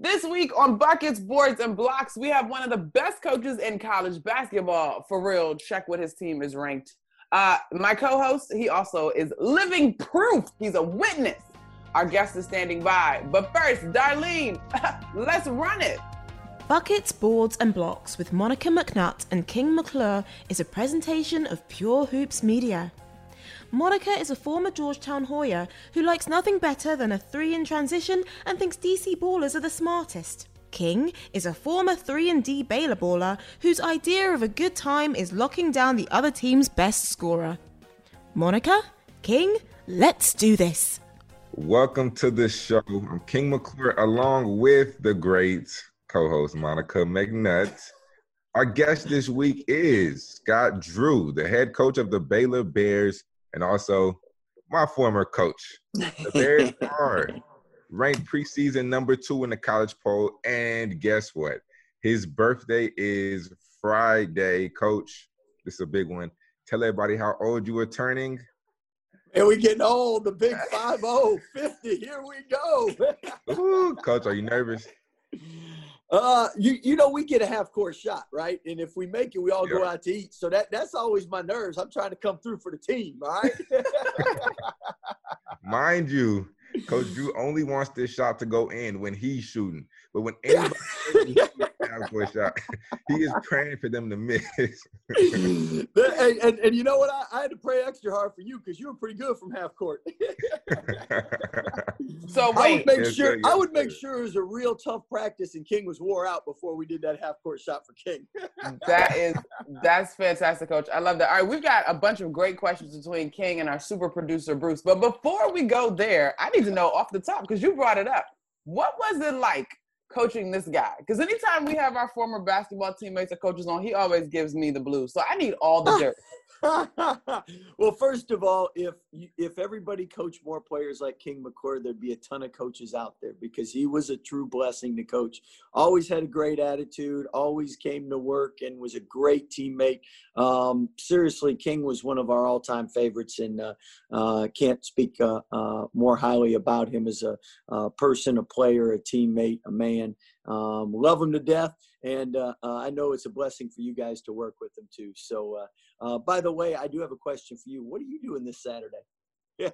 This week on Buckets, Boards, and Blocks, we have one of the best coaches in college basketball. For real, check what his team is ranked. Uh, my co-host, he also is living proof. He's a witness. Our guest is standing by. But first, Darlene, let's run it. Buckets, Boards, and Blocks with Monica McNutt and King McClure is a presentation of Pure Hoops Media. Monica is a former Georgetown Hoya who likes nothing better than a 3 in transition and thinks DC ballers are the smartest. King is a former 3 and D Baylor baller whose idea of a good time is locking down the other team's best scorer. Monica, King, let's do this. Welcome to the show. I'm King McClure along with the great co-host Monica McNutt. Our guest this week is Scott Drew, the head coach of the Baylor Bears and also my former coach. The Bears are ranked preseason number two in the college poll. And guess what? His birthday is Friday. Coach, this is a big one. Tell everybody how old you are turning. And we getting old, the big 5 50. Here we go. Ooh, coach, are you nervous? Uh, you you know we get a half court shot, right? And if we make it, we all go out to eat. So that that's always my nerves. I'm trying to come through for the team, all right? Mind you, Coach Drew only wants this shot to go in when he's shooting. But when anybody half court shot, he is praying for them to miss. and, and, and, you know what? I, I, had to pray extra hard for you because you were pretty good from half court. so wait, I would make yes, sure yes, I would make sure it was a real tough practice, and King was wore out before we did that half court shot for King. that is that's fantastic, Coach. I love that. All right, we've got a bunch of great questions between King and our super producer Bruce. But before we go there, I need to know off the top because you brought it up. What was it like coaching this guy? Because anytime we have our former basketball teammates or coaches on, he always gives me the blues. So I need all the dirt. well, first of all, if if everybody coached more players like King McClure, there'd be a ton of coaches out there because he was a true blessing to coach. Always had a great attitude, always came to work, and was a great teammate. Um, seriously, King was one of our all-time favorites, and uh, uh, can't speak uh, uh more highly about him as a, a, person, a player, a teammate, a man. Um, love him to death, and uh, uh, I know it's a blessing for you guys to work with him too. So, uh, uh by the way, I do have a question for you. What are you doing this Saturday?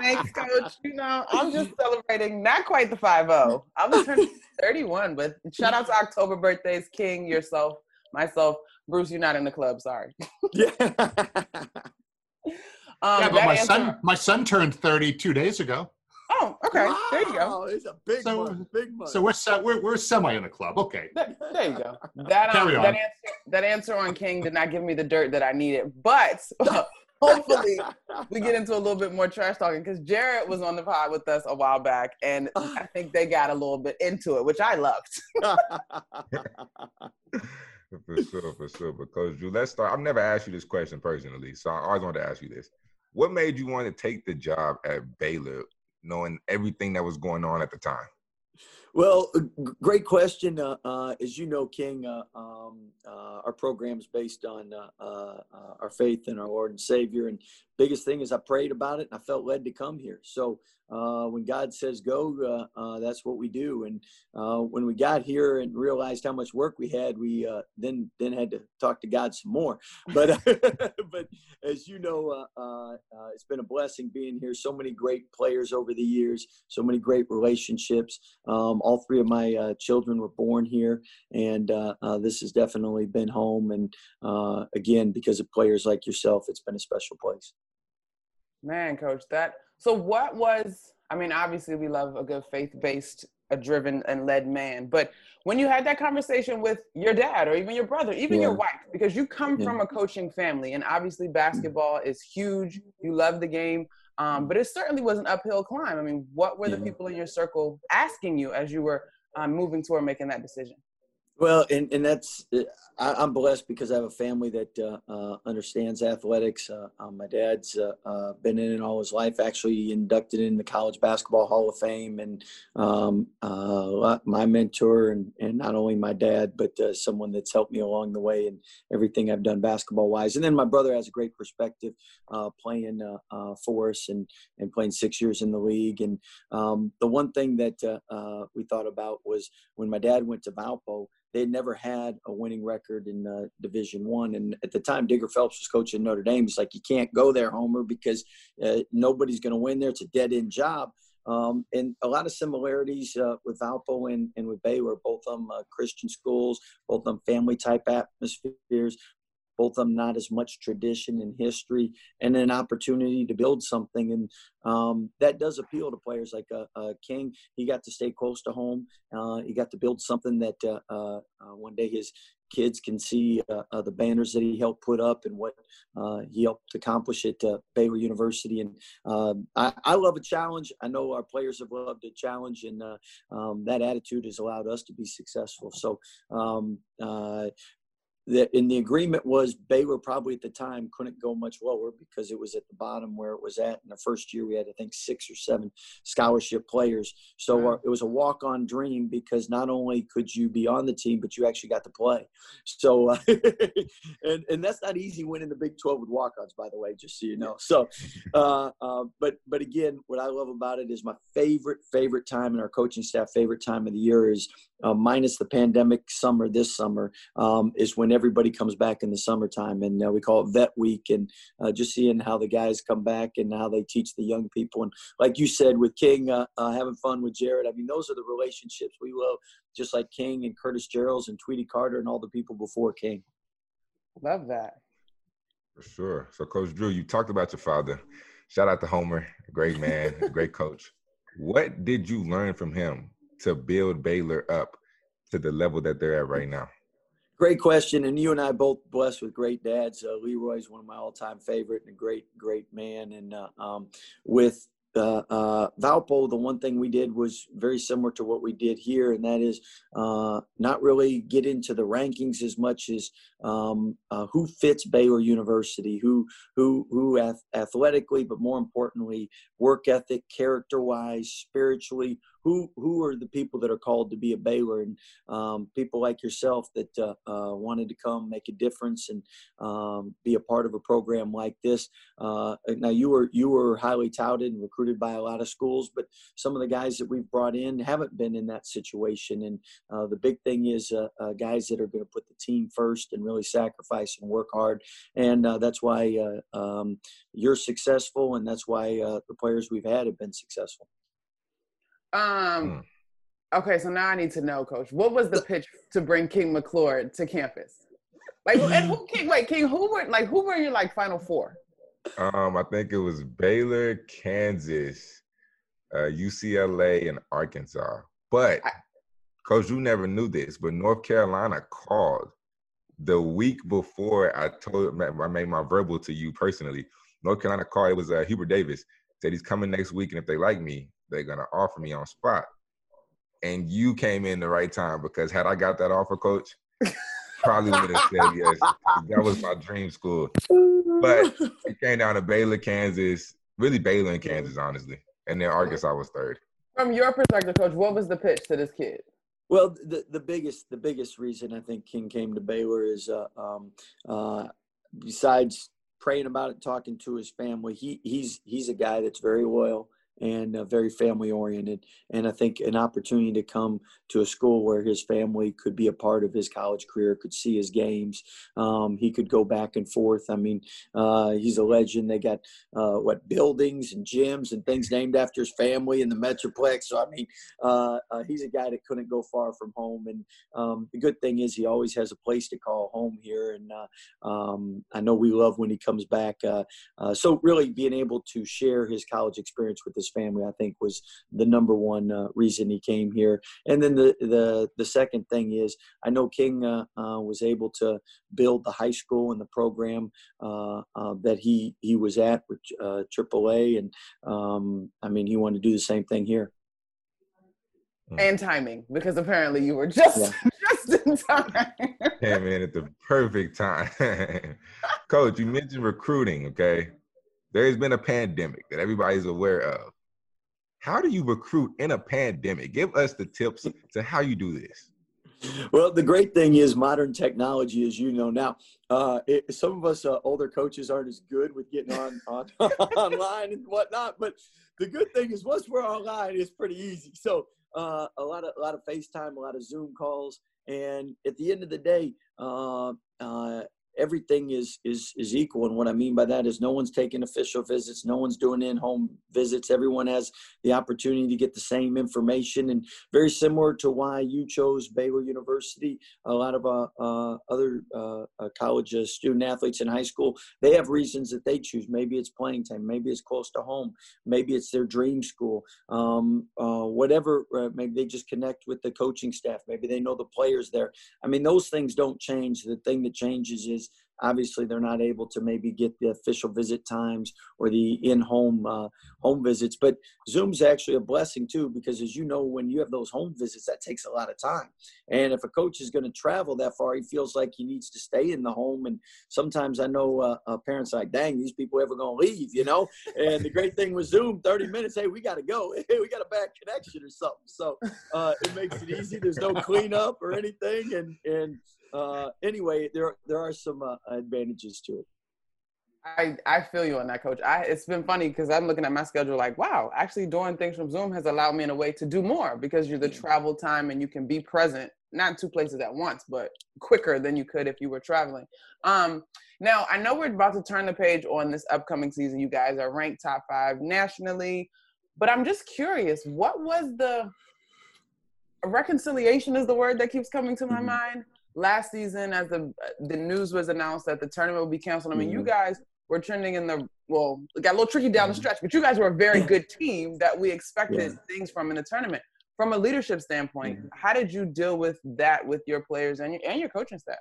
Thanks, Coach. You know, I'm just celebrating not quite the 5 0. I'm turning 31, but shout out to October birthdays, King, yourself, myself. Bruce, you're not in the club. Sorry. yeah. Um, yeah, but my answer, son, my son turned 30 two days ago. Oh, okay. Wow, there you go. It's a big so, month. Big month. So we're we're we're semi in the club. Okay. There, there you go. That um, that answer that answer on King did not give me the dirt that I needed, but. hopefully we get into a little bit more trash talking because Jared was on the pod with us a while back and I think they got a little bit into it, which I loved. for sure, for sure. Because Drew, let's start. I've never asked you this question personally, so I always wanted to ask you this. What made you want to take the job at Baylor knowing everything that was going on at the time? Well, great question. Uh, uh, as you know, King, uh, um, uh, our program is based on uh, uh, our faith in our Lord and Savior. And biggest thing is I prayed about it and I felt led to come here. So uh, when God says go, uh, uh, that's what we do. And uh, when we got here and realized how much work we had, we uh, then then had to talk to God some more. But but as you know, uh, it's been a blessing being here. So many great players over the years, so many great relationships. Um, all three of my uh, children were born here, and uh, uh, this has definitely been home. And again, because of players like yourself, it's been a special place. Man, coach, that so what was I mean, obviously we love a good faith-based, a driven and led man, but when you had that conversation with your dad or even your brother, even yeah. your wife, because you come yeah. from a coaching family and obviously basketball is huge. You love the game. Um, but it certainly was an uphill climb. I mean, what were the Yeah. people in your circle asking you as you were um, moving toward making that decision? Well, and, and that's I, I'm blessed because I have a family that uh, uh, understands athletics. Uh, um, my dad's uh, uh, been in it all his life. Actually, inducted in the College Basketball Hall of Fame, and um, uh, my mentor, and, and not only my dad, but uh, someone that's helped me along the way and everything I've done basketball wise. And then my brother has a great perspective, uh, playing uh, uh, for us and and playing six years in the league. And um, the one thing that uh, uh, we thought about was when my dad went to Valpo they had never had a winning record in uh, Division One, and at the time, Digger Phelps was coaching Notre Dame. He's like, "You can't go there, Homer, because uh, nobody's going to win there. It's a dead end job." Um, and a lot of similarities uh, with Valpo and, and with Baylor, both of them uh, Christian schools, both of them family type atmospheres, both of them not as much tradition and history, and an opportunity to build something. And um, that does appeal to players like uh, uh, King. He got to stay close to home. Uh, he got to build something that uh, uh, uh, one day his kids can see the banners that he helped put up and what he helped accomplish at Baylor University. And um, I, I, love a challenge. I know our players have loved a challenge, and um, that attitude has allowed us to be successful. So um, that in the agreement was Baylor probably at the time couldn't go much lower because it was at the bottom where it was at. In the first year, we had I think six or seven scholarship players, so uh, it was a walk-on dream because not only could you be on the team, but you actually got to play. So, uh, and and that's not easy winning the Big Twelve with walk-ons, by the way, just so you know. So, uh, uh, but but again, what I love about it is my favorite favorite time and our coaching staff favorite time of the year is uh, minus the pandemic summer this summer um, is when everybody comes back in the summertime and uh, we call it vet week and uh, just seeing how the guys come back and how they teach the young people. And like you said with king uh, uh, having fun with jared i mean those are the relationships we love just like king and curtis jerrells and tweety carter and all the people before king. Love that. For sure. So coach drew you talked about your father. Shout out to homer great man great coach. What did you learn from him to build Baylor up to the level that they're at right now? Great question, and you and I both blessed with great dads. Uh, Leroy's one of my all-time favorite and a great, great man. And uh, um, with uh, uh, Valpo, the one thing we did was very similar to what we did here, and that is uh, not really get into the rankings as much as um, uh, who fits Baylor University, who who who ath- athletically, but more importantly, work ethic, character-wise, spiritually, who who are the people that are called to be a Baylor and um, people like yourself that uh, uh, wanted to come make a difference and um, be a part of a program like this. Uh, now you were you were highly touted and recruited by a lot of schools, but some of the guys that we've brought in haven't been in that situation. And uh, the big thing is uh, uh, guys that are going to put the team first and really sacrifice and work hard. And that's why um, you're successful, and that's why the players we've had have been successful. Um. Mm. Okay, so now I need to know, Coach. What was the pitch to bring King McClure to campus? Like, and who, King? Wait, King. Who were like? Who were your like final four? Um, I think it was Baylor, Kansas, uh, UCLA, and Arkansas. But I, Coach, you never knew this, but North Carolina called the week before I told I made my verbal to you personally. North Carolina called. It was uh, Hubert Davis said he's coming next week, and if they like me, they're gonna offer me on spot. And you came in the right time because had I got that offer, coach, probably would have said yes. That was my dream school. But it came down to Baylor, Kansas, really Baylor and Kansas, honestly. And then Arkansas was third. From your perspective, coach, what was the pitch to this kid? Well, the, the biggest the biggest reason I think King came to Baylor is uh, um, uh, besides praying about it, talking to his family, he he's he's a guy that's very loyal and uh, very family oriented. And I think an opportunity to come to a school where his family could be a part of his college career, could see his games. Um, he could go back and forth. I mean, uh, he's a legend. They got uh, what buildings and gyms and things named after his family in the Metroplex. So I mean, uh, uh, he's a guy that couldn't go far from home. And um, the good thing is he always has a place to call home here. And uh, um, I know we love when he comes back. so really being able to share his college experience with his his family. I think was the number one uh, reason he came here. And then the the the second thing is I know King uh, uh, was able to build the high school and the program uh, uh, that he he was at with AAA, and um, I mean he wanted to do the same thing here. And timing, because apparently you were just yeah. just in time. Came in at the perfect time. Coach, you mentioned recruiting, okay? There's been a pandemic that everybody's aware of. How do you recruit in a pandemic? Give us the tips to how you do this. Well, the great thing is modern technology, as you know now. Uh, it, some of us uh, older coaches aren't as good with getting on, on online and whatnot, but the good thing is once we're online, it's pretty easy. So uh, a lot of a lot of FaceTime, a lot of Zoom calls, and at the end of the day, uh, uh, everything is is is equal. And what i mean by that is no one's taking official visits no one's doing in-home visits. Everyone has the opportunity to get the same information. And very similar to why you chose baylor university a lot of uh, uh, other uh, uh college uh, student athletes in high school they have reasons that they choose. Maybe it's playing time. Maybe it's close to home. Maybe it's their dream school. Um, uh, whatever maybe they just connect with the coaching staff. Maybe they know the players there. I mean those things don't change. The thing that changes is obviously they're not able to maybe get the official visit times or the in-home uh, home visits but zoom's actually a blessing too because as you know when you have those home visits that takes a lot of time. And if a coach is going to travel that far he feels like he needs to stay in the home and sometimes i know uh, uh, parents like dang these people ever going to leave you know? And the great thing with zoom 30 minutes hey we got to go. Hey, we got a bad connection or something. So uh, it makes it easy. There's no cleanup or anything and and uh, anyway, there there are some uh, advantages to it. I, I feel you on that, coach. I, it's been funny because I'm looking at my schedule like, wow, actually doing things from Zoom has allowed me in a way to do more because you're the travel time and you can be present, not two places at once, but quicker than you could if you were traveling. Um, now, I know we're about to turn the page on this upcoming season. You guys are ranked top five nationally, but I'm just curious, what was the reconciliation is the word that keeps coming to my mm-hmm. mind last season as the the news was announced that the tournament will be canceled. I mean, mm-hmm. you guys were trending in the well, it got a little tricky down the mm-hmm. stretch, but you guys were a very good team that we expected yeah. things from in the tournament. From a leadership standpoint, mm-hmm. how did you deal with that with your players and your, and your coaching staff?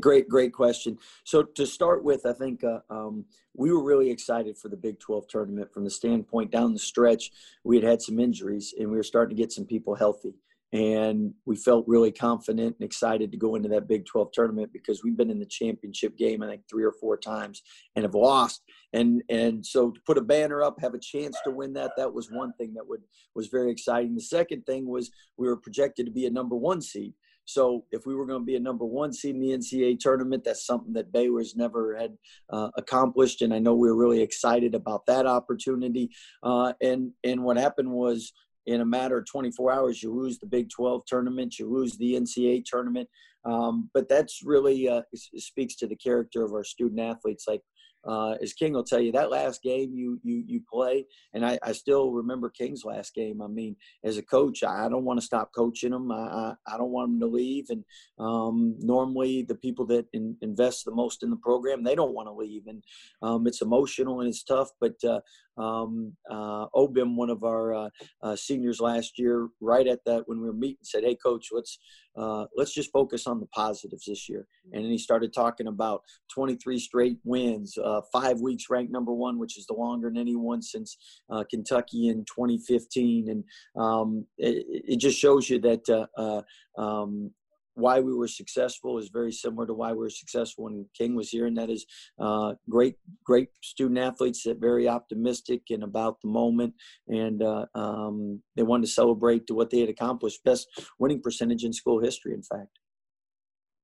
Great, great question. So to start with, I think uh, um, we were really excited for the Big 12 tournament from the standpoint down the stretch. We had had some injuries and we were starting to get some people healthy and we felt really confident and excited to go into that Big 12 tournament because we've been in the championship game I think three or four times and have lost. And and so to put a banner up have a chance to win that that was one thing that would was very exciting. The second thing was we were projected to be a number 1 seed. So if we were going to be a number one seed in the NCAA tournament, that's something that Baylor's never had uh, accomplished, and I know we were really excited about that opportunity. Uh, and and what happened was in a matter of 24 hours, you lose the Big 12 tournament, you lose the NCAA tournament. Um, but that's really uh, speaks to the character of our student athletes. Like uh, as King will tell you, that last game you you you play, and I, I still remember King's last game. I mean, as a coach, I, don't want to stop coaching them. I, I, I don't want them to leave. And um, normally, the people that in, invest the most in the program, they don't want to leave. And um, it's emotional and it's tough. But uh, um, uh, Obim, one of our uh, uh, seniors last year, right at that when we were meeting, said, "Hey, coach, let's uh, let's just focus on the positives this year." And then he started talking about 23 straight wins, uh, five weeks ranked number one, which is the longer than anyone since uh, Kentucky in 2015, and um, it, it, just shows you that um, why we were successful is very similar to why we were successful when King was here, and that is uh, great, great student athletes that very optimistic and about the moment, and uh, um, they wanted to celebrate to what they had accomplished. Best winning percentage in school history, in fact.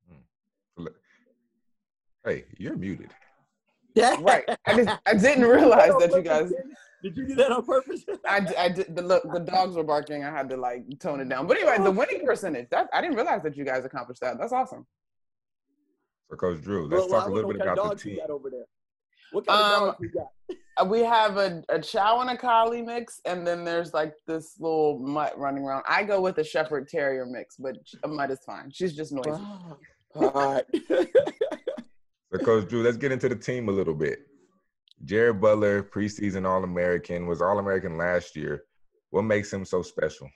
Hmm. Hey, you're muted. Yeah, right. I just I didn't realize that you guys. Did you do that on purpose? I, I did. The look, the dogs were barking. I had to like tone it down. But anyway, the winning percentage. That I didn't realize that you guys accomplished that. That's awesome. So, Coach Drew, let's well, talk well, a little bit about the team. over there. What kind um, of dogs you got? Uh, we have a, a chow and a collie mix, and then there's like this little mutt running around. I go with a shepherd terrier mix, but a mutt is fine. She's just noisy. All right. so, Coach Drew, let's get into the team a little bit. Jared Butler, preseason All American, was All American last year. What makes him so special?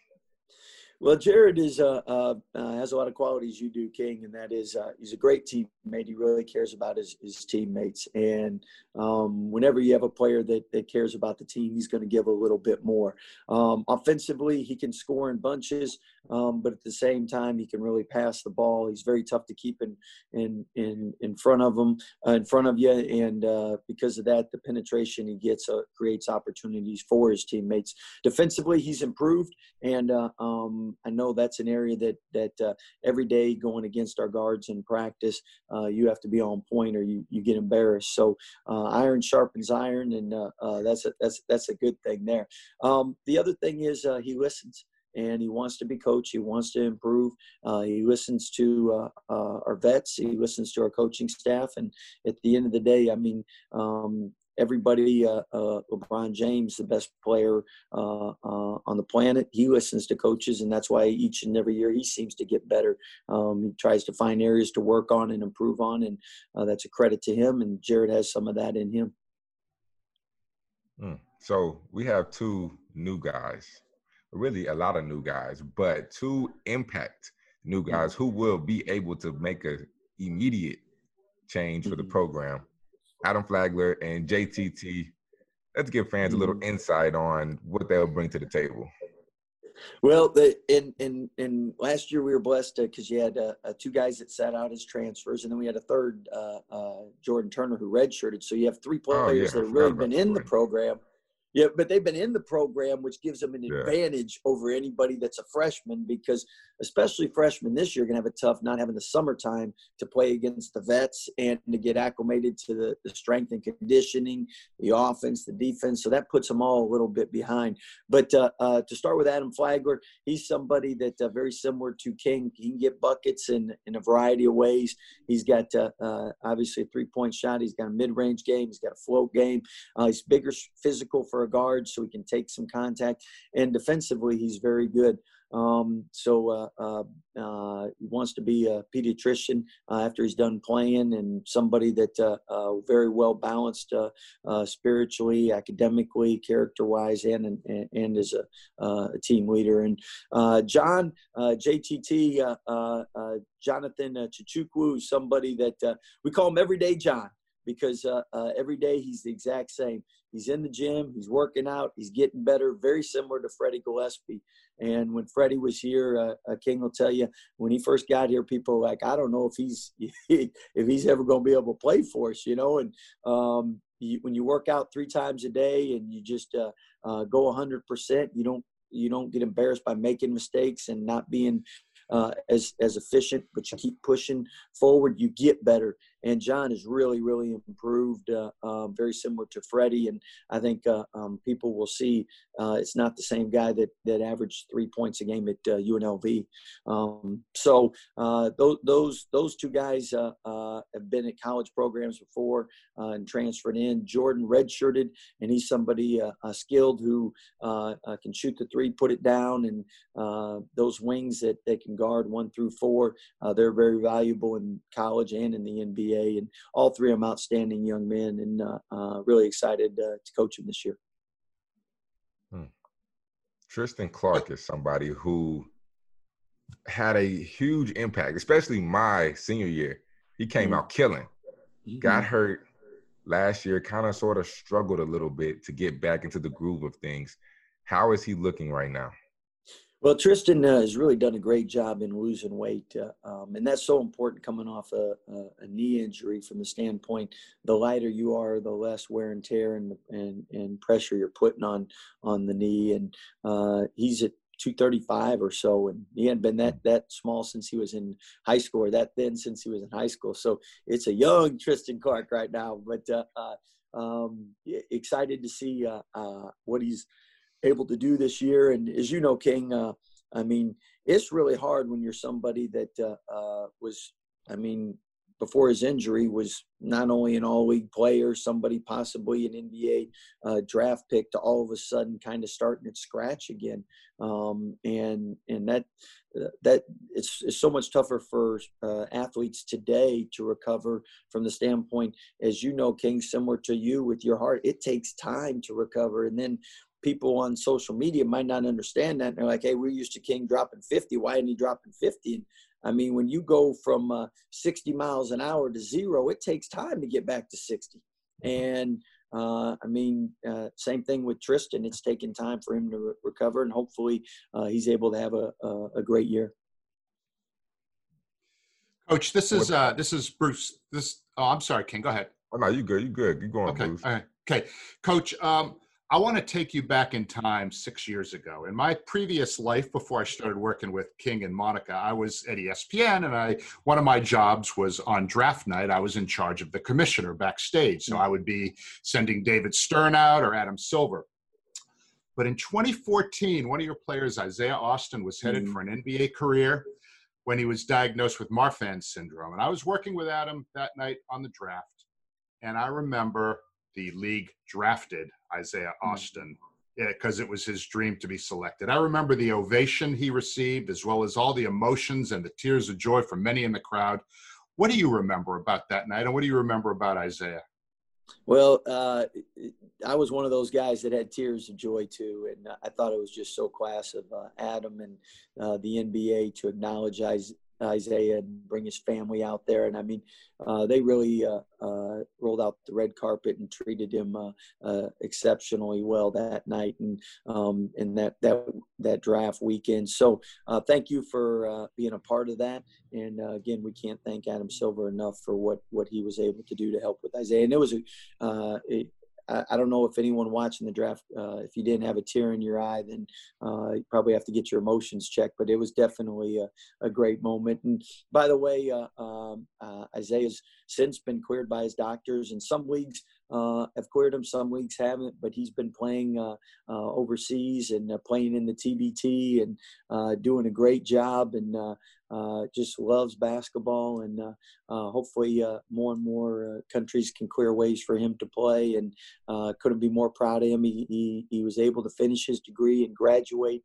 Well, Jared is uh, uh, uh, has a lot of qualities you do, King, and that is uh, he's a great teammate. He really cares about his, his teammates, and um, whenever you have a player that, that cares about the team, he's going to give a little bit more. Um, offensively, he can score in bunches, um, but at the same time, he can really pass the ball. He's very tough to keep in in in, in front of him, uh, in front of you, and uh, because of that, the penetration he gets creates opportunities for his teammates. Defensively, he's improved, and I know that's an area that that uh, every day going against our guards in practice, uh, you have to be on point or you, you get embarrassed. So uh, iron sharpens iron, and uh, uh, that's a that's that's a good thing there. Um, the other thing is uh, he listens and he wants to be coached. He wants to improve. Uh, he listens to uh, uh, our vets. He listens to our coaching staff. And at the end of the day, I mean, um, everybody, uh, uh, LeBron James, the best player uh, uh, on the planet, he listens to coaches, and that's why each and every year he seems to get better. Um, he tries to find areas to work on and improve on, and uh, that's a credit to him. And Jared has some of that in him. Mm. So we have two new guys, really a lot of new guys, but two impact new mm-hmm. guys who will be able to make a immediate change for the mm-hmm. program Adam Flagler and JTT. Let's give fans a little mm-hmm. insight on what they'll bring to the table. Well, the, in in in last year we were blessed because you had uh, uh, two guys that sat out as transfers, and then we had a third, uh, uh Jordan Turner, who redshirted. So you have three players oh, yeah. that have really been in the program yeah, but they've been in the program, which gives them an yeah. advantage over anybody that's a freshman because, especially freshmen this year, are going to have a tough not having the summertime to play against the vets and to get acclimated to the, the strength and conditioning, the offense, the defense. So that puts them all a little bit behind. But uh, uh, to start with Adam Flagler, he's somebody that uh, very similar to King. He can get buckets in, in a variety of ways. He's got uh, uh, obviously a three point shot, he's got a mid range game, he's got a float game. Uh, he's bigger physical for a guard, so he can take some contact. And defensively, he's very good. Um, so uh, uh, uh, he wants to be a pediatrician after he's done playing, and somebody that very well balanced uh, spiritually, academically, character-wise, and and, and as a, a, team leader. And uh, John uh, JTT uh, uh, Jonathan uh, Tchatchoua, somebody that we call him Everyday John because uh, uh, every day he's the exact same. He's in the gym, he's working out, he's getting better, very similar to Freddie Gillespie. And when Freddie was here, uh, uh King will tell you when he first got here, people were like, I don't know if he's if he's ever going to be able to play for us, you know. And um, you, when you work out three times a day and you just uh, uh, go 100%, you don't you don't get embarrassed by making mistakes and not being uh, as as efficient, but you keep pushing forward, you get better. And John has really, really improved, uh, uh, very similar to Freddie. And I think uh, um, people will see uh, it's not the same guy that that averaged three points a game at UNLV. Uh, um, so those those those two guys have been at college programs before and transferred in. Jordan redshirted, and he's somebody skilled who can shoot the three, put it down, and those wings that they can guard one through four. Uh, they're very valuable in college and in the NBA, and all three of them outstanding young men, and uh, uh, really excited uh, to coach them this year. Hmm. Tristan Clark is somebody who had a huge impact, especially my senior year. He came mm-hmm. out killing, mm-hmm. got hurt last year, kind of sort of struggled a little bit to get back into the groove of things. How is he looking right now? Well, Tristan uh, has really done a great job in losing weight, uh, um, and that's so important coming off a, a, a, knee injury. From the standpoint, the lighter you are, the less wear and tear and and, and pressure you're putting on on the knee. And uh, he's at 235 or so, and he hadn't been that that small since he was in high school, or that thin since he was in high school. So it's a young Tristan Clark right now, but uh, uh, um, excited to see uh, what he's able to do this year. And as you know, King, uh, I mean, it's really hard when you're somebody that uh, uh, was, I mean, before his injury was not only an all league player, somebody possibly an NBA uh, draft pick to all of a sudden kind of starting at scratch again. Um, and, and that, that it's, it's so much tougher for uh, athletes today to recover from the standpoint, as you know, King, similar to you with your heart, it takes time to recover. And then people on social media might not understand that. And they're like, hey, we're used to King dropping 50. Why isn't he dropping 50? And I mean, when you go from uh, 60 miles an hour to zero, it takes time to get back to 60. And uh, I mean, uh, same thing with Tristan. It's taken time for him to re- recover, and hopefully, uh, he's able to have a, a, a, great year. Coach, this is uh, this is Bruce. This oh, I'm sorry, King. Go ahead. Oh no, you good. You good. Keep going, okay. Bruce. All right. Okay, Coach. Um, I want to take you back in time six years ago. In my previous life, before I started working with King and Monica, I was at ESPN, and I one of my jobs was on draft night. I was in charge of the commissioner backstage, so I would be sending David Stern out or Adam Silver. But in 2014, one of your players, Isaiah Austin, was headed mm-hmm. for an NBA career when he was diagnosed with Marfan syndrome, and I was working with Adam that night on the draft, and I remember the league drafted Isaiah hmm. Austin because it was his dream to be selected. I remember the ovation he received, as well as all the emotions and the tears of joy from many in the crowd. What do you remember about that night, and what do you remember about Isaiah? Well, uh, I was one of those guys that had tears of joy too, and I thought it was just so class of uh, Adam and uh, the NBA to acknowledge Isaiah and bring his family out there. And I mean, uh, they really uh, uh, rolled out the red carpet and treated him uh, uh, exceptionally well that night and um, and that that that draft weekend. So uh, thank you for being a part of that. And again, we can't thank Adam Silver enough for what what he was able to do to help with Isaiah. And it was a, I, don't know if anyone watching the draft, uh, if you didn't have a tear in your eye, then uh, you probably have to get your emotions checked. But it was definitely a, a great moment. And by the way, uh, um, uh, Isaiah's since been cleared by his doctors. and some leagues, uh, have cleared him. Some leagues haven't, but he's been playing uh, uh, overseas and uh, playing in the TBT and doing a great job and just loves basketball. And hopefully, more and more countries can clear ways for him to play. And couldn't be more proud of him. He, he, he was able to finish his degree and graduate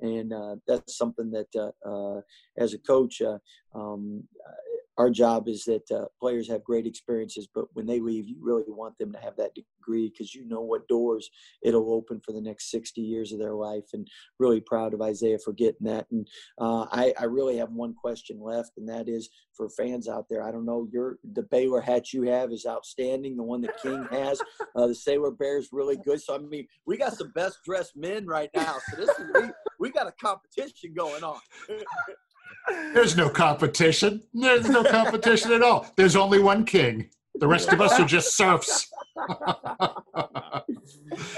and uh, that's something that uh, uh, as a coach um, our job is that uh, players have great experiences, but when they leave, you really want them to have that degree because you know what doors it'll open for the next 60 years of their life. And really proud of Isaiah for getting that. And uh, I, I, really have one question left, and that is for fans out there. I don't know your the Baylor hat you have is outstanding. The one that King has, uh, the Sailor Bear is really good. So I mean, we got some best dressed men right now. So this is we, we got a competition going on. There's no competition. There's no competition at all. There's only one king. The rest of us are just serfs.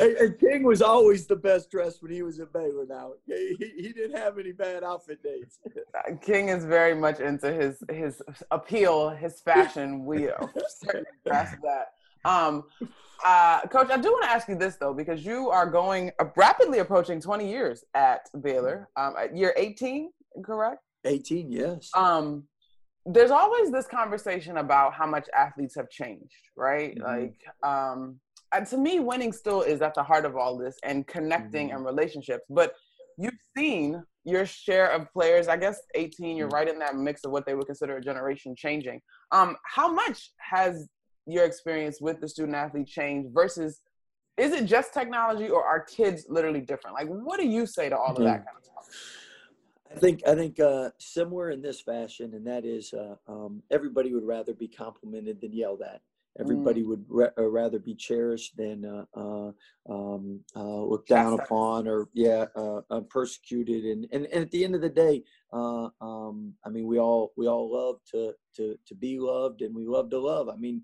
and, and, King was always the best dressed when he was at Baylor. Now he, he didn't have any bad outfit days. Uh, King is very much into his his appeal, his fashion. We certainly grasp that. Um, uh, Coach, I do want to ask you this though, because you are going uh, rapidly approaching 20 years at Baylor. Um, year 18, correct? 18, yes. Um, there's always this conversation about how much athletes have changed, right? Mm-hmm. Like, um, and to me, winning still is at the heart of all this and connecting mm-hmm. and relationships. But you've seen your share of players. I guess 18, you're mm-hmm. right in that mix of what they would consider a generation changing. Um, how much has your experience with the student athlete changed versus is it just technology or are kids literally different? Like, what do you say to all of that mm-hmm. kind of stuff? I think I think uh, similar in this fashion, and that is uh, um, everybody would rather be complimented than yelled at. Everybody mm. would ra- uh, rather be cherished than uh, uh, um, uh, looked down upon or yeah persecuted. And, and and at the end of the day, um, I mean, we all we all love to to to be loved, and we love to love. I mean,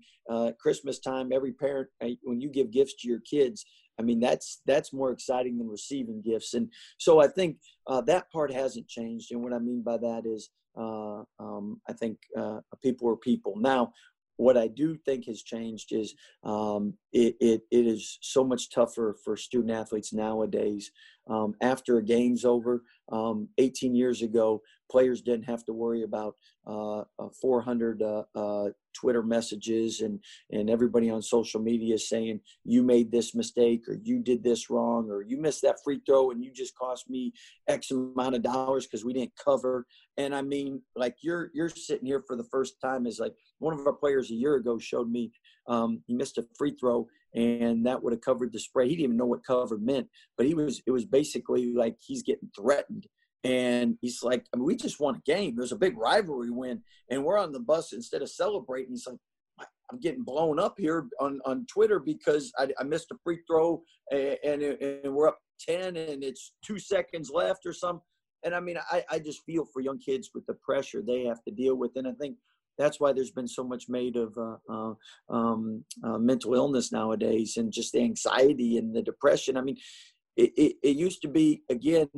Christmas time, every parent when you give gifts to your kids, I mean, that's that's more exciting than receiving gifts. And so I think uh, that part hasn't changed. And what I mean by that is, uh, um, I think uh, people are people. Now, what I do think has changed is um, it, it, it is so much tougher for student athletes nowadays. Um, after a game's over, um, 18 years ago, players didn't have to worry about uh, 400 uh, uh, Twitter messages and and everybody on social media saying you made this mistake or you did this wrong or you missed that free throw and you just cost me X amount of dollars because we didn't cover. And I mean, like you're you're sitting here for the first time is like one of our players a year ago showed me um, he missed a free throw and that would have covered the spray. He didn't even know what covered meant, but he was it was basically like he's getting threatened and he's like, I mean, we just won a game. There's a big rivalry win. And we're on the bus instead of celebrating. He's like, I'm getting blown up here on, on Twitter because I, I missed a free throw and, and, and, we're up 10 and it's two seconds left or something. And I mean, I, I just feel for young kids with the pressure they have to deal with. And I think that's why there's been so much made of uh, uh, um, uh, mental illness nowadays and just the anxiety and the depression. I mean, it, it, it used to be, again,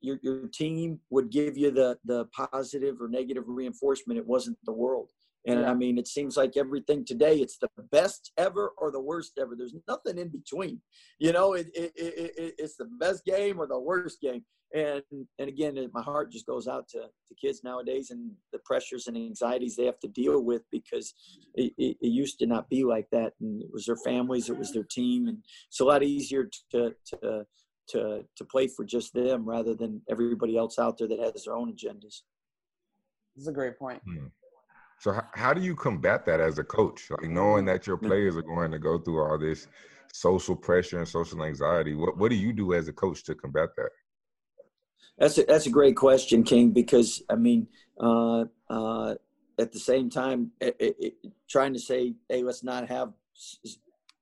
your, your team would give you the the positive or negative reinforcement it wasn't the world and yeah. i mean it seems like everything today it's the best ever or the worst ever there's nothing in between you know it, it, it, it's the best game or the worst game and and again my heart just goes out to, to kids nowadays and the pressures and anxieties they have to deal with because it, it, it, used to not be like that and it was their families it was their team and it's a lot easier to to to to play for just them rather than everybody else out there that has their own agendas. That's a great point. Hmm. So how, how do you combat that as a coach? Like knowing that your players are going to go through all this social pressure and social anxiety. What what do you do as a coach to combat that? That's a, that's a great question, King. Because I mean, uh, uh, at the same time, it, it, it, trying to say, hey, let's not have.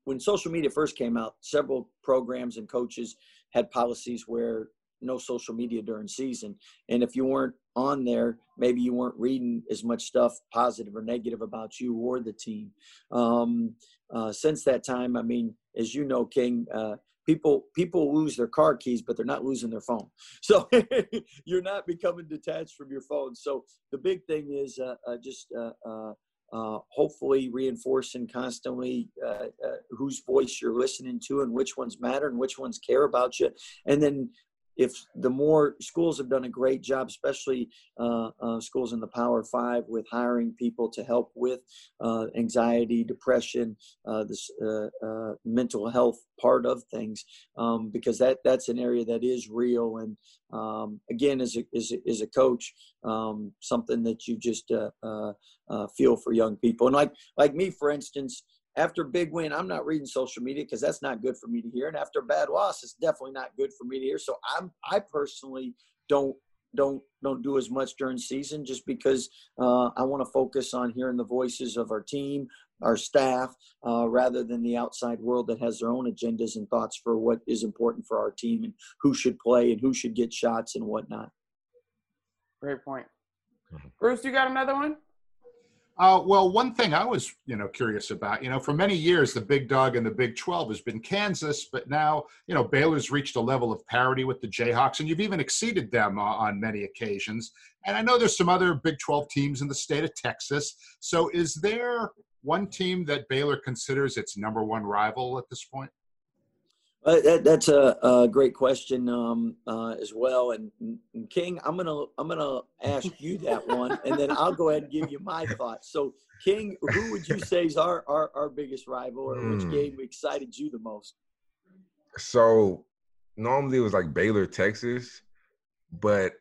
When social media first came out, several programs and coaches had policies where no social media during season. And if you weren't on there, maybe you weren't reading as much stuff positive or negative about you or the team. Um, uh, since that time, I mean, as you know, King, uh, people people lose their car keys, but they're not losing their phone. So you're not becoming detached from your phone. So the big thing is uh, uh just uh, uh, uh, hopefully reinforcing constantly uh, uh, whose voice you're listening to and which ones matter and which ones care about you and then if the more schools have done a great job, especially uh, uh, schools in the Power Five, with hiring people to help with uh, anxiety, depression, uh, this uh, uh, mental health part of things, um, because that that's an area that is real. And um, again, as a, as a, as a coach, um, something that you just feel for young people. And like like me, for instance after a big win, I'm not reading social media because that's not good for me to hear. And after a bad loss, it's definitely not good for me to hear. So I'm I personally don't don't don't do as much during season just because uh, I want to focus on hearing the voices of our team, our staff, uh, rather than the outside world that has their own agendas and thoughts for what is important for our team and who should play and who should get shots and whatnot. Great point. Mm-hmm. Bruce, you got another one? Uh, well, one thing I was, you know, curious about, you know, for many years the big dog in the Big 12 has been Kansas, but now, you know, Baylor's reached a level of parity with the Jayhawks, and you've even exceeded them uh, on many occasions. And I know there's some other Big 12 teams in the state of Texas. So, is there one team that Baylor considers its number one rival at this point? Uh, that, that's a, a, great question um, uh, as well. And, and, King, I'm gonna I'm gonna ask you that one, and then I'll go ahead and give you my thoughts. So, King, who would you say is our our, our biggest rival, or mm. which hmm. game excited you the most? So, normally it was like Baylor, Texas, but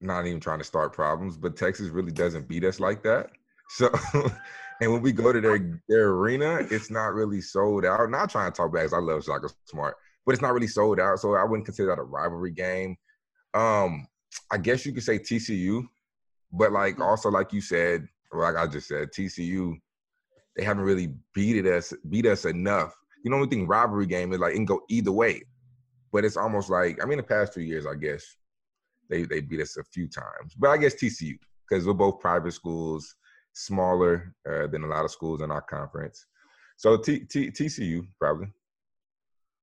not even trying to start problems. But Texas really doesn't beat us like that. So And when we go to their their arena, it's not really sold out. Not trying to talk back, I love Shaka Smart, but it's not really sold out. So I wouldn't consider that a rivalry game. Um, I guess you could say TCU, but like mm-hmm. also like you said, like I just said, TCU, they haven't really beat us beat us enough. You know, only thing rivalry game is like it can go either way. But it's almost like I mean, the past few years, I guess they they beat us a few times. But I guess TCU because we're both private schools smaller uh, than a lot of schools in our conference. So T- T- TCU probably.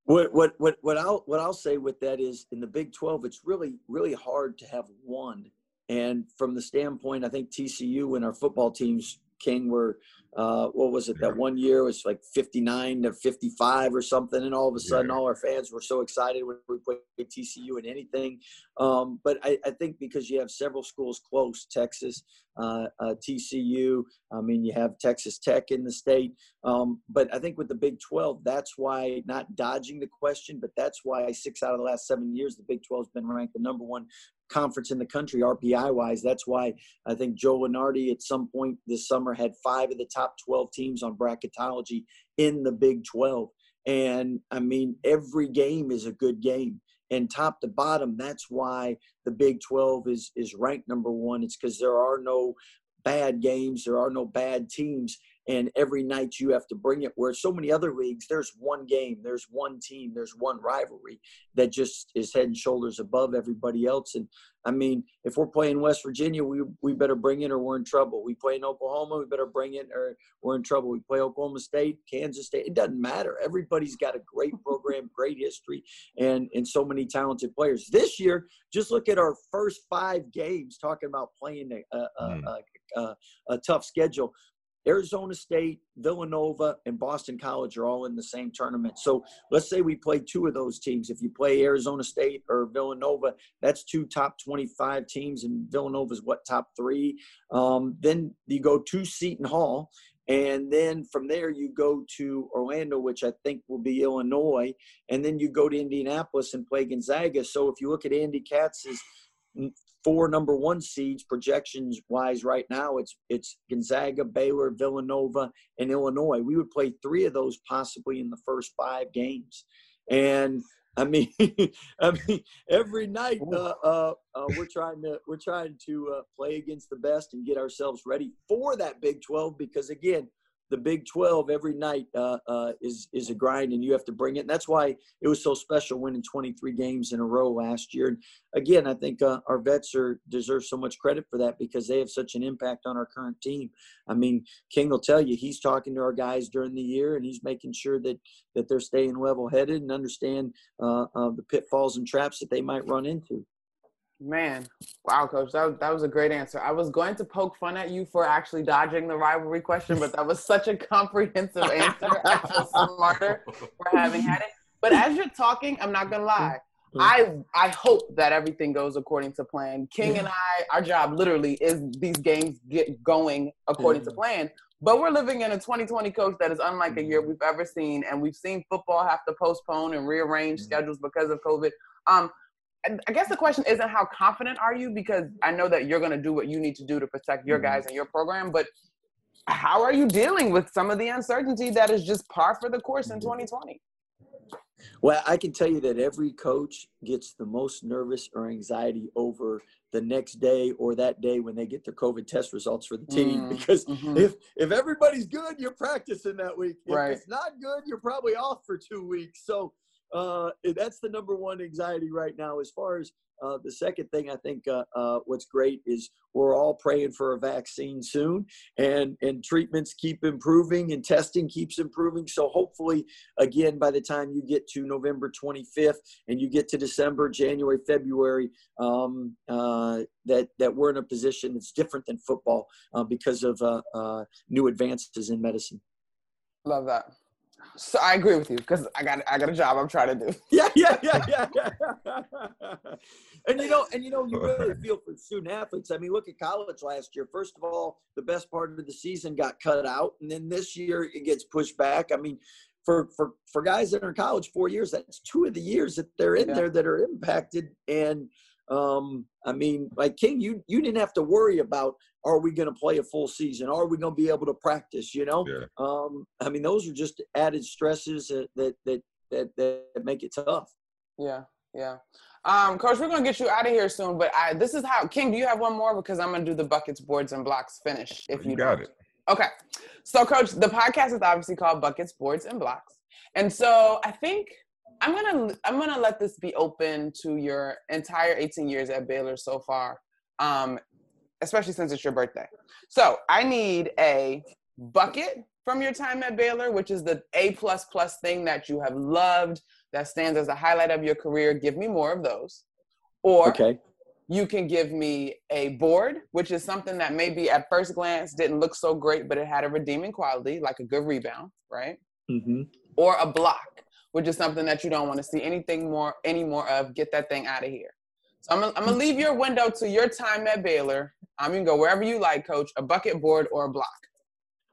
What what what what I'll what I'll say with that is in the Big Twelve, it's really really hard to have one. And from the standpoint, I think TCU and our football teams King were uh, what was it? That one year was like 59 to 55 or something, and all of a sudden, Yeah. all our fans were so excited when we played TCU and anything. Um, but I, I think because you have several schools close, Texas, uh, uh, TCU. I mean, you have Texas Tech in the state. Um, but I think with the Big 12, that's why not dodging the question, but that's why six out of the last seven years, the Big 12 has been ranked the number one conference in the country, RPI wise. That's why I think Joe Lunardi at some point this summer had five of the top 12 teams on bracketology in the Big 12. And I mean, every game is a good game. And top to bottom, that's why the Big 12 is is ranked number one. It's because there are no bad games, there are no bad teams, and every night you have to bring it. Where so many other leagues, there's one game, there's one team, there's one rivalry that just is head and shoulders above everybody else. And I mean, if we're playing West Virginia, we we better bring it or we're in trouble. We play in Oklahoma, we better bring it or we're in trouble. We play Oklahoma State, Kansas State. It doesn't matter. Everybody's got a great program, great history, and and so many talented players. This year, just look at our first five games. Talking about playing a a, Mm. a, a, a tough schedule. Arizona State, Villanova, and Boston College are all in the same tournament. So let's say we play two of those teams. If you play Arizona State or Villanova, that's two top 25 teams, and Villanova's what, top three? Um, then you go to Seton Hall. And then from there, you go to Orlando, which I think will be Illinois. And then you go to Indianapolis and play Gonzaga. So if you look at Andy Katz's four number one seeds projections wise right now it's it's gonzaga baylor villanova and illinois. We would play three of those possibly in the first five games. And i mean i mean every night uh, uh, uh, we're trying to we're trying to uh, play against the best and get ourselves ready for that big 12 because again the Big 12 every night uh, uh, is is a grind, and you have to bring it. And that's why it was so special winning 23 games in a row last year. And again, I think uh, our vets are deserve so much credit for that because they have such an impact on our current team. I mean, King will tell you he's talking to our guys during the year, and he's making sure that that they're staying level headed and understand uh, the pitfalls and traps that they might run into. Man, wow, coach, that, that was a great answer. I was going to poke fun at you for actually dodging the rivalry question, but that was such a comprehensive answer. I feel smarter for having had it. But as you're talking, I'm not gonna lie. I I hope that everything goes according to plan. King and I, our job literally is these games get going according to plan. But we're living in a 2020 coach that is unlike a year we've ever seen, and we've seen football have to postpone and rearrange schedules because of COVID. Um, I guess the question isn't how confident are you because I know that you're going to do what you need to do to protect your guys and your program, but how are you dealing with some of the uncertainty that is just par for the course in 2020? Well, I can tell you that every coach gets the most nervous or anxiety over the next day or that day when they get their COVID test results for the team. Mm, Because mhm. if if everybody's good, you're practicing that week. If Right. it's not good, you're probably off for two weeks. So uh, that's the number one anxiety right now. As far as uh, the second thing, I think uh, uh, what's great is we're all praying for a vaccine soon, and and treatments keep improving, and testing keeps improving. So hopefully, again, by the time you get to November 25th and you get to December, January, February, um, uh, that that we're in a position that's different than football because of new advances in medicine. Love that. So I agree with you because I got I got a job I'm trying to do. Yeah, yeah, yeah, yeah, yeah. and you know, and you know, you really feel for student athletes. I mean, look at college last year. First of all, the best part of the season got cut out, and then this year it gets pushed back. I mean, for for for guys that are in college four years, that's two of the years that they're in Yeah. there that are impacted. And um, I mean, like King, you you didn't have to worry about are we going to play a full season? Are we going to be able to practice? You know, Yeah. um, I mean, those are just added stresses that that that that, that make it tough. Yeah, yeah. Um, Coach, we're gonna get you out of here soon, but I this is how King. Do you have one more? Because I'm gonna do the buckets, boards, and blocks finish. If you, You got don't. it. Okay. So, Coach, the podcast is obviously called Buckets, Boards, and Blocks, and so I think I'm gonna I'm gonna let this be open to your entire 18 years at Baylor so far, um, especially since it's your birthday. So I need a bucket from your time at Baylor, which is the A plus plus thing that you have loved, that stands as a highlight of your career. Give me more of those. Or Okay. you can give me a board, which is something that maybe at first glance didn't look so great, but it had a redeeming quality, like a good rebound, right? Mm-hmm. Or a block, which is something that you don't want to see anything more, any more of. Get that thing out of here. So I'm gonna, I'm gonna leave your window to your time at Baylor. I'm gonna go wherever you like, Coach. A bucket board or a block.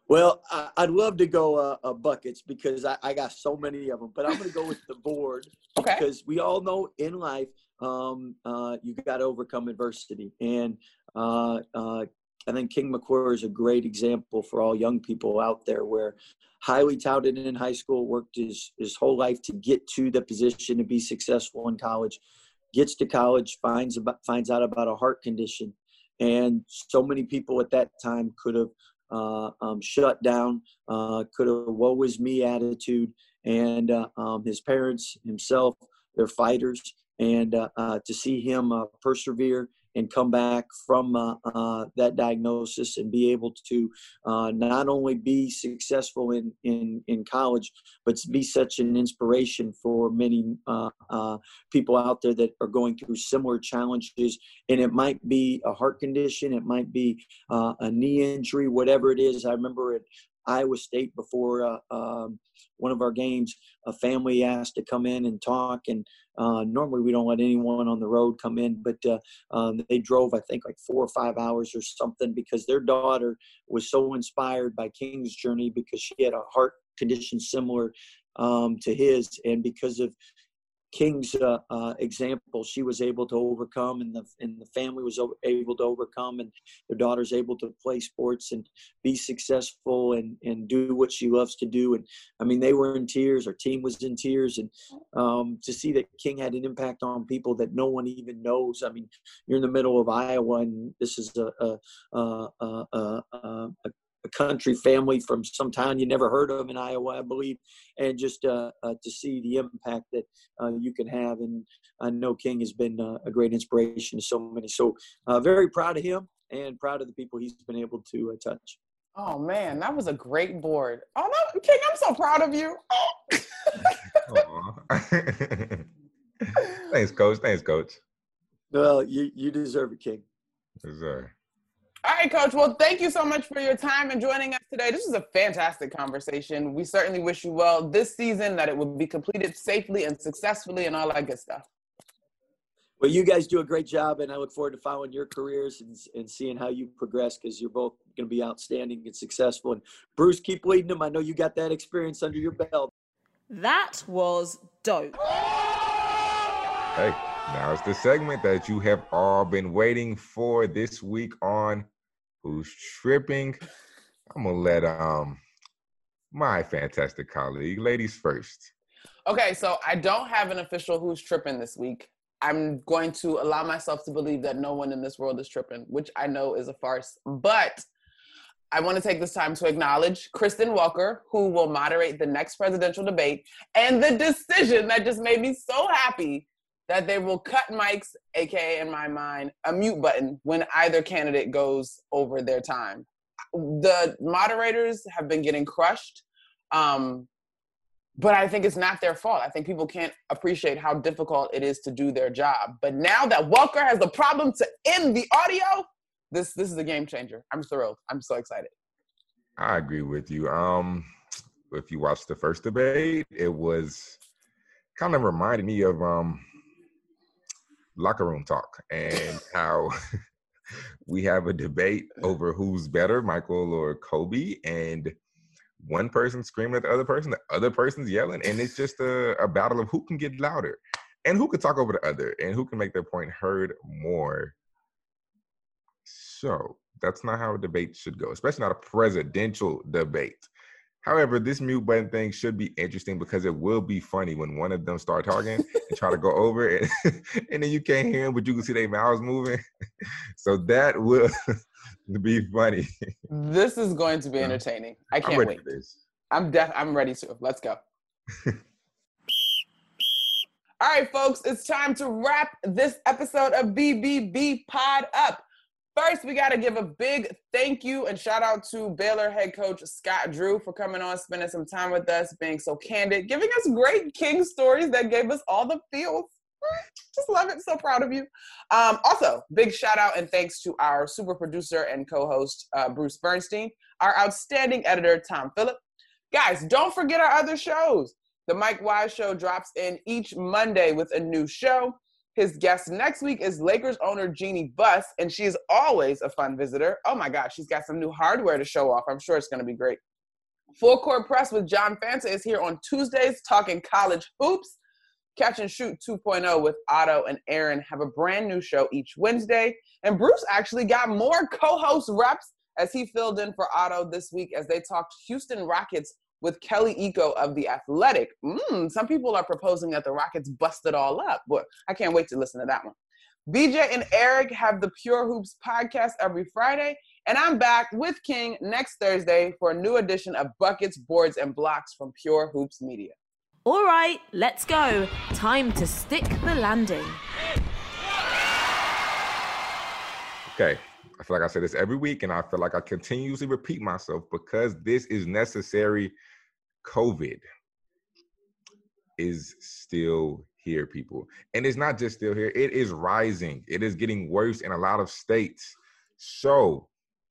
Well, I, would love to go uh, uh, buckets because I, I, got so many of them, but I'm going to go with the board okay. because we all know in life um, uh, you got to overcome adversity. And uh, uh, I think King McClure is a great example for all young people out there where highly touted in high school, worked his, his whole life to get to the position to be successful in college, gets to college, finds, about, finds out about a heart condition. And so many people at that time could have uh, um, shut down, uh, could have woe is me attitude. And uh, um, his parents, himself, they're fighters and uh, uh, to see him uh, persevere and come back from uh, uh, that diagnosis and be able to uh, not only be successful in, in, in college, but be such an inspiration for many people out there that are going through similar challenges. And it might be a heart condition, it might be a knee injury, whatever it is. I remember at Iowa State before um, one of our games, a family asked to come in and talk and uh, normally, we don't let anyone on the road come in, but uh, um, they drove, I think, like four or five hours or something because their daughter was so inspired by King's journey because she had a heart condition similar um, to his, and because of King's uh, uh, example, she was able to overcome, and the and the family was able to overcome, and their daughter's able to play sports and be successful and and do what she loves to do. And I mean, they were in tears. Our team was in tears, and um, to see that King had an impact on people that no one even knows. I mean, you're in the middle of Iowa, and this is a a, a, a, a, a a country family from some town you never heard of in Iowa, I believe, and just uh, uh, to see the impact that uh, you can have. And I know King has been uh, a great inspiration to so many. So uh, very proud of him and proud of the people he's been able to uh, touch. Oh man, that was a great board. Oh no, King, I'm so proud of you. Thanks, coach. Thanks, coach. Well, you you deserve it, King. Yes, sir. All right, Coach. Well, thank you so much for your time and joining us today. This is a fantastic conversation. We certainly wish you well this season, that it will be completed safely and successfully and all that good stuff. Well, you guys do a great job, and I look forward to following your careers and, and seeing how you progress because you're both going to be outstanding and successful. And Bruce, keep leading them. I know you got that experience under your belt. That was dope. Hey, now it's the segment that you have all been waiting for this week on who's tripping. I'm gonna let um my fantastic colleague, ladies first. Okay, so I don't have an official who's tripping this week. I'm going to allow myself to believe that no one in this world is tripping, which I know is a farce. But I want to take this time to acknowledge Kristen Welker, who will moderate the next presidential debate, and the decision that just made me so happy that they will cut mics, aka in my mind, a mute button when either candidate goes over their time. The moderators have been getting crushed. Um, but I think it's not their fault. I think people can't appreciate how difficult it is to do their job. But now that Welker has the problem to end the audio, this this is a game changer. I'm thrilled. I'm so excited. I agree with you. Um, if you watched the first debate, it was kind of reminded me of um locker room talk and how we have a debate over who's better, Michael or Kobe, and one person screaming at the other person, the other person's yelling, and it's just a, a battle of who can get louder and who can talk over the other and who can make their point heard more. So that's not how a debate should go, especially not a presidential debate. However, this mute button thing should be interesting because it will be funny when one of them start talking and try to go over it, and then you can't hear them, but you can see their mouths moving. so that will be funny. This is going to be entertaining. I can't wait. I'm def- I'm ready to. Let's go. All right, folks, it's time to wrap this episode of BBB Pod up. First, we got to give a big thank you and shout out to Baylor head coach Scott Drew for coming on, spending some time with us, being so candid, giving us great King stories that gave us all the feels. Just love it. So proud of you. Um, also, big shout out and thanks to our super producer and co-host uh, Bruce Bernstein, our outstanding editor Tom Phillip. Guys, don't forget our other shows. The Mike Wise Show drops in each Monday with a new show. His guest next week is Lakers owner Jeanie Buss, and she is always a fun visitor. Oh my gosh, she's got some new hardware to show off. I'm sure it's going to be great. Full Court Press with John Fanta is here on Tuesdays talking college hoops. Catch and Shoot 2.0 with Otto and Aaron have a brand new show each Wednesday. And Bruce actually got more co host reps as he filled in for Otto this week as they talked Houston Rockets with Kelly Iko of The Athletic. Mm, some people are proposing that the Rockets bust it all up, but I can't wait to listen to that one. BJ and Eric have the Pure Hoops podcast every Friday, and I'm back with King next Thursday for a new edition of Buckets, Boards, and Blocks from Pure Hoops Media. All right, let's go. Time to stick the landing. Okay. I feel like I say this every week, and I feel like I continuously repeat myself because this is necessary. COVID is still here, people. And it's not just still here, it is rising. It is getting worse in a lot of states. So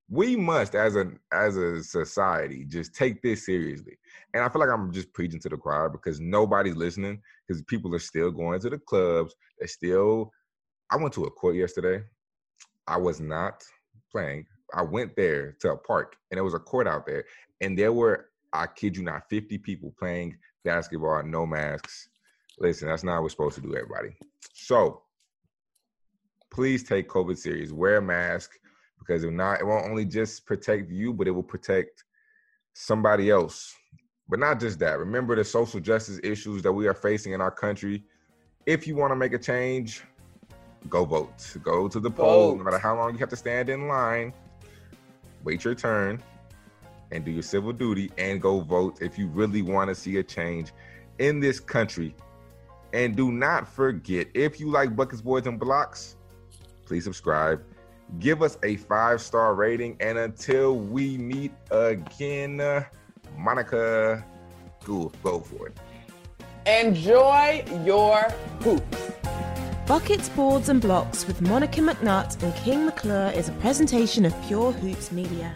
we must as a as a society just take this seriously. And I feel like I'm just preaching to the choir because nobody's listening because people are still going to the clubs. They're still I went to a court yesterday. I was not playing. I went there to a park and there was a court out there and there were I kid you not 50 people playing basketball no masks. Listen, that's not what we're supposed to do everybody. So, please take COVID serious. Wear a mask because if not, it won't only just protect you, but it will protect somebody else. But not just that. Remember the social justice issues that we are facing in our country. If you want to make a change, go vote. Go to the polls, no matter how long you have to stand in line. Wait your turn and do your civil duty and go vote if you really want to see a change in this country. And do not forget, if you like Buckets, Boards, and Blocks, please subscribe give us a five star rating. And until we meet again, Monica, go, go for it. Enjoy your hoops. Buckets, Boards and Blocks with Monica McNutt and King McClure is a presentation of Pure Hoops Media.